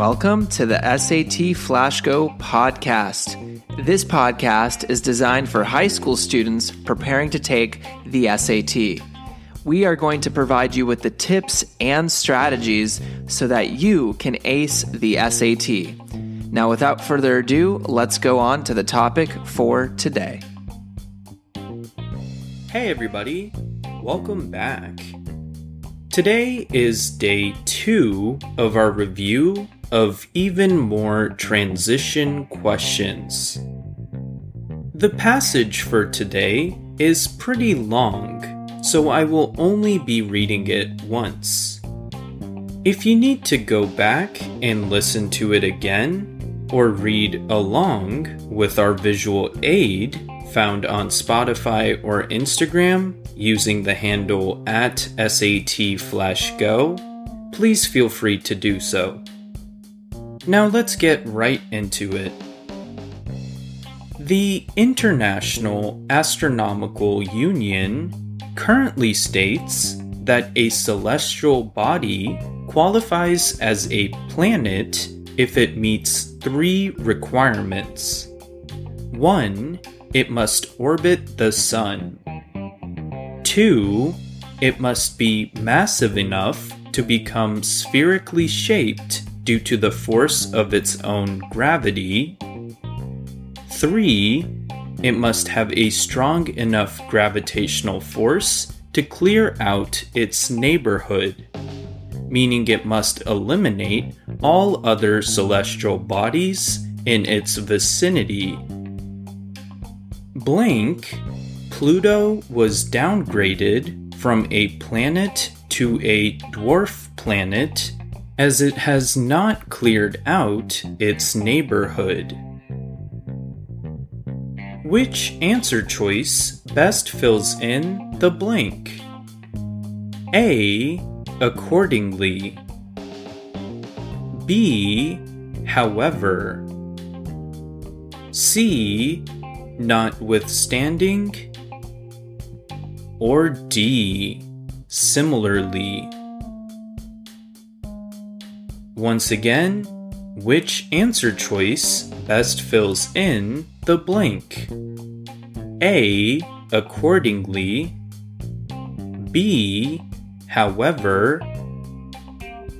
Welcome to the SAT Flash Go podcast. This podcast is designed for high school students preparing to take the SAT. We are going to provide you with the tips and strategies so that you can ace the SAT. Now, without further ado, let's go on to the topic for today. Hey, everybody, welcome back. Today is day two of our review of even more transition questions. The passage for today is pretty long, so I will only be reading it once. If you need to go back and listen to it again, or read along with our visual aid found on Spotify or Instagram using the handle at SATFlashGo, please feel free to do so. Now let's get right into it. The International Astronomical Union currently states that a celestial body qualifies as a planet if it meets three requirements. One, it must orbit the Sun. Two, it must be massive enough to become spherically shaped due to the force of its own gravity. 3. It must have a strong enough gravitational force to clear out its neighborhood, meaning it must eliminate all other celestial bodies in its vicinity. Blank, Pluto was downgraded from a planet to a dwarf planet as it has not cleared out its neighborhood. Which answer choice best fills in the blank? A. Accordingly. B. However. C. Notwithstanding. Or D. Similarly. Once again, which answer choice best fills in the blank? A. Accordingly. B. However.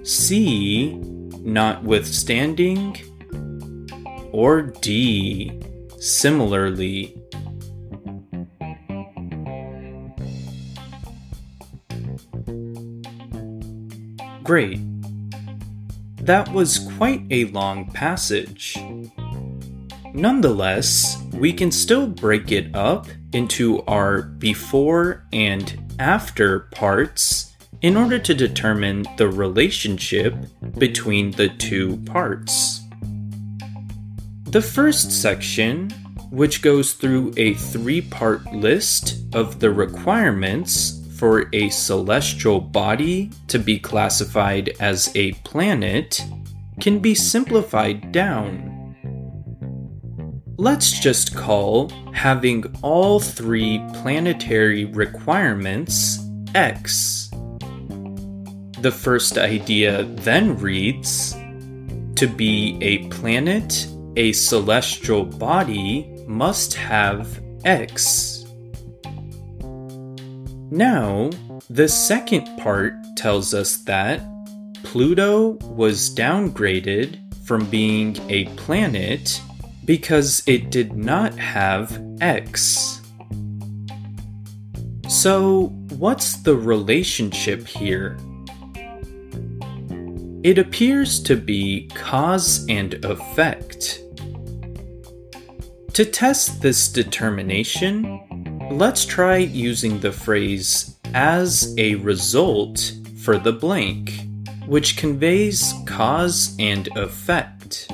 C. Notwithstanding. Or D. Similarly. Great. That was quite a long passage. Nonetheless, we can still break it up into our before and after parts in order to determine the relationship between the two parts. The first section, which goes through a three part list of the requirements for a celestial body to be classified as a planet can be simplified down. Let's just call having all three planetary requirements X. The first idea then reads To be a planet, a celestial body must have X. Now, the second part tells us that Pluto was downgraded from being a planet because it did not have X. So, what's the relationship here? It appears to be cause and effect. To test this determination, Let's try using the phrase as a result for the blank, which conveys cause and effect.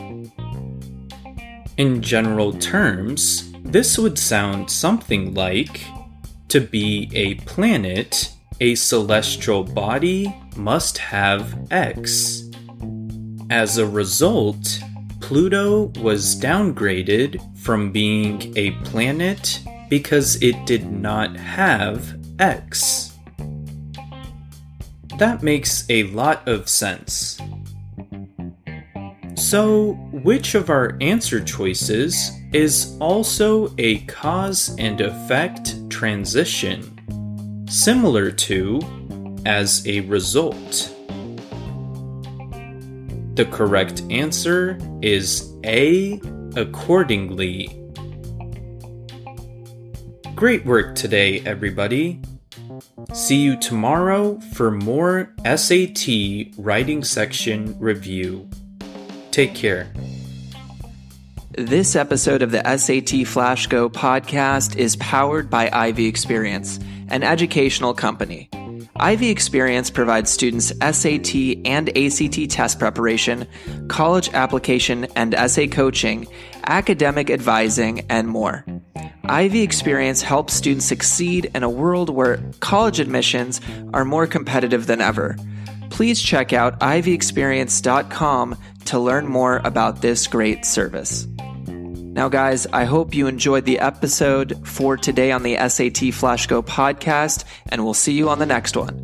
In general terms, this would sound something like To be a planet, a celestial body must have X. As a result, Pluto was downgraded from being a planet because it did not have x. That makes a lot of sense. So, which of our answer choices is also a cause and effect transition, similar to as a result? The correct answer is A, accordingly. Great work today, everybody. See you tomorrow for more SAT writing section review. Take care. This episode of the SAT Flash Go podcast is powered by Ivy Experience, an educational company. Ivy Experience provides students SAT and ACT test preparation, college application and essay coaching, academic advising, and more. Ivy Experience helps students succeed in a world where college admissions are more competitive than ever. Please check out ivyexperience.com to learn more about this great service. Now, guys, I hope you enjoyed the episode for today on the SAT Flash Go podcast, and we'll see you on the next one.